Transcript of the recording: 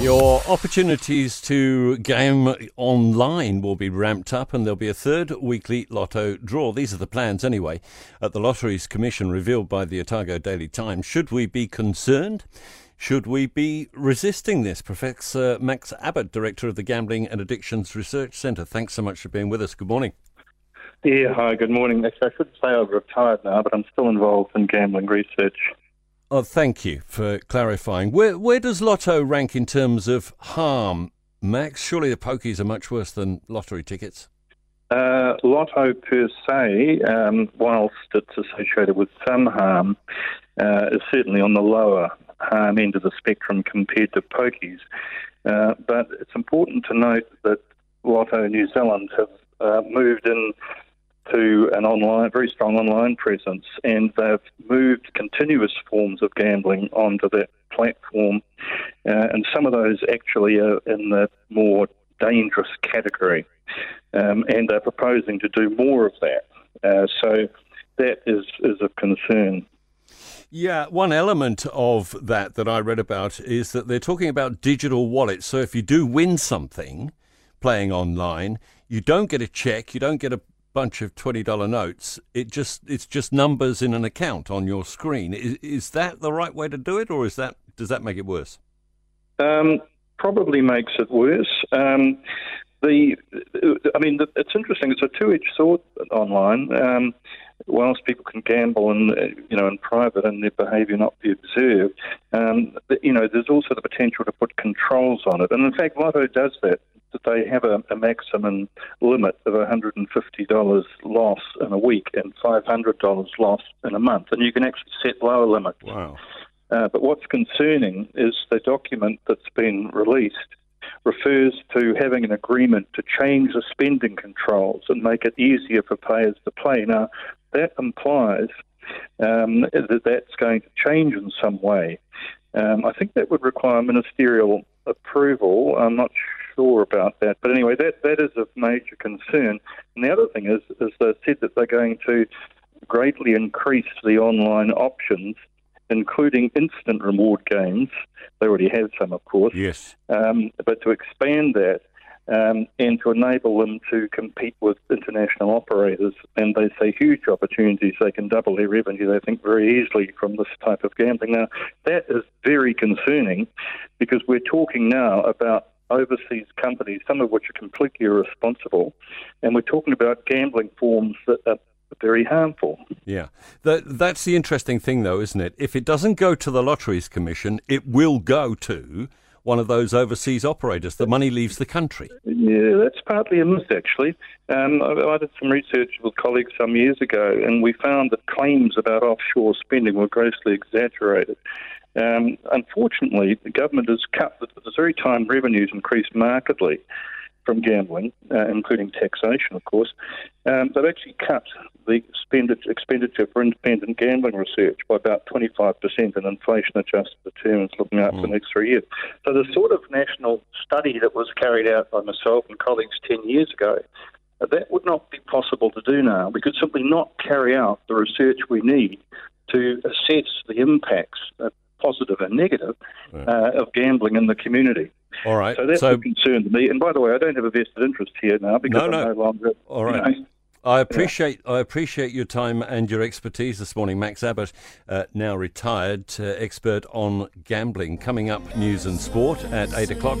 Your opportunities to game online will be ramped up, and there'll be a third weekly lotto draw. These are the plans, anyway, at the Lotteries Commission revealed by the Otago Daily Times. Should we be concerned? Should we be resisting this? Professor Max Abbott, Director of the Gambling and Addictions Research Centre, thanks so much for being with us. Good morning. Yeah, hi, good morning. Actually, I should say I've retired now, but I'm still involved in gambling research. Oh, thank you for clarifying. Where where does Lotto rank in terms of harm, Max? Surely the pokies are much worse than lottery tickets. Uh, Lotto per se, um, whilst it's associated with some harm, uh, is certainly on the lower harm end of the spectrum compared to pokies. Uh, but it's important to note that Lotto New Zealand have uh, moved in to an online, very strong online presence, and they've moved continuous forms of gambling onto that platform. Uh, and some of those actually are in the more dangerous category. Um, and they're proposing to do more of that. Uh, so that is, is of concern. Yeah, one element of that that I read about is that they're talking about digital wallets. So if you do win something playing online, you don't get a check, you don't get a bunch of twenty dollar notes. It just it's just numbers in an account on your screen. Is, is that the right way to do it, or is that does that make it worse? Um, probably makes it worse. Um, the, I mean, it's interesting. It's a two-edged sword online. Um, whilst people can gamble and you know in private and their behaviour not be observed, um, you know, there's also the potential to put controls on it. And in fact, Lotto does that that they have a, a maximum limit of $150 loss in a week and $500 loss in a month, and you can actually set lower limits. Wow. Uh, but what's concerning is the document that's been released refers to having an agreement to change the spending controls and make it easier for players to play. Now, that implies um, that that's going to change in some way. Um, I think that would require ministerial approval. I'm not sure about that. But anyway, that, that is of major concern. And the other thing is, is they said that they're going to greatly increase the online options, including instant reward games. They already have some, of course. Yes. Um, but to expand that um, and to enable them to compete with international operators. And they say huge opportunities. They can double their revenue, they think, very easily from this type of gambling. Now, that is very concerning because we're talking now about overseas companies, some of which are completely irresponsible, and we're talking about gambling forms that are very harmful. Yeah, that, that's the interesting thing, though, isn't it? If it doesn't go to the Lotteries Commission, it will go to one of those overseas operators. The money leaves the country. Yeah, that's partly a myth, actually. Um, I, I did some research with colleagues some years ago, and we found that claims about offshore spending were grossly exaggerated. Um, unfortunately, the government has cut, at the very time revenues increased markedly from gambling, uh, including taxation, of course, um, they've actually cut the expenditure for independent gambling research by about 25% in inflation adjusted terms looking out mm. for the next three years. So the sort of national study that was carried out by myself and colleagues 10 years ago, uh, that would not be possible to do now. We could simply not carry out the research we need to assess the impacts, uh, positive and negative, uh, of gambling in the community. All right. So that's so, a concern to me. And by the way, I don't have a vested interest here now because no, no. I'm no longer. All right. You know, I appreciate yeah. I appreciate your time and your expertise this morning, Max Abbott, uh, now retired uh, expert on gambling. Coming up, news and sport at eight o'clock.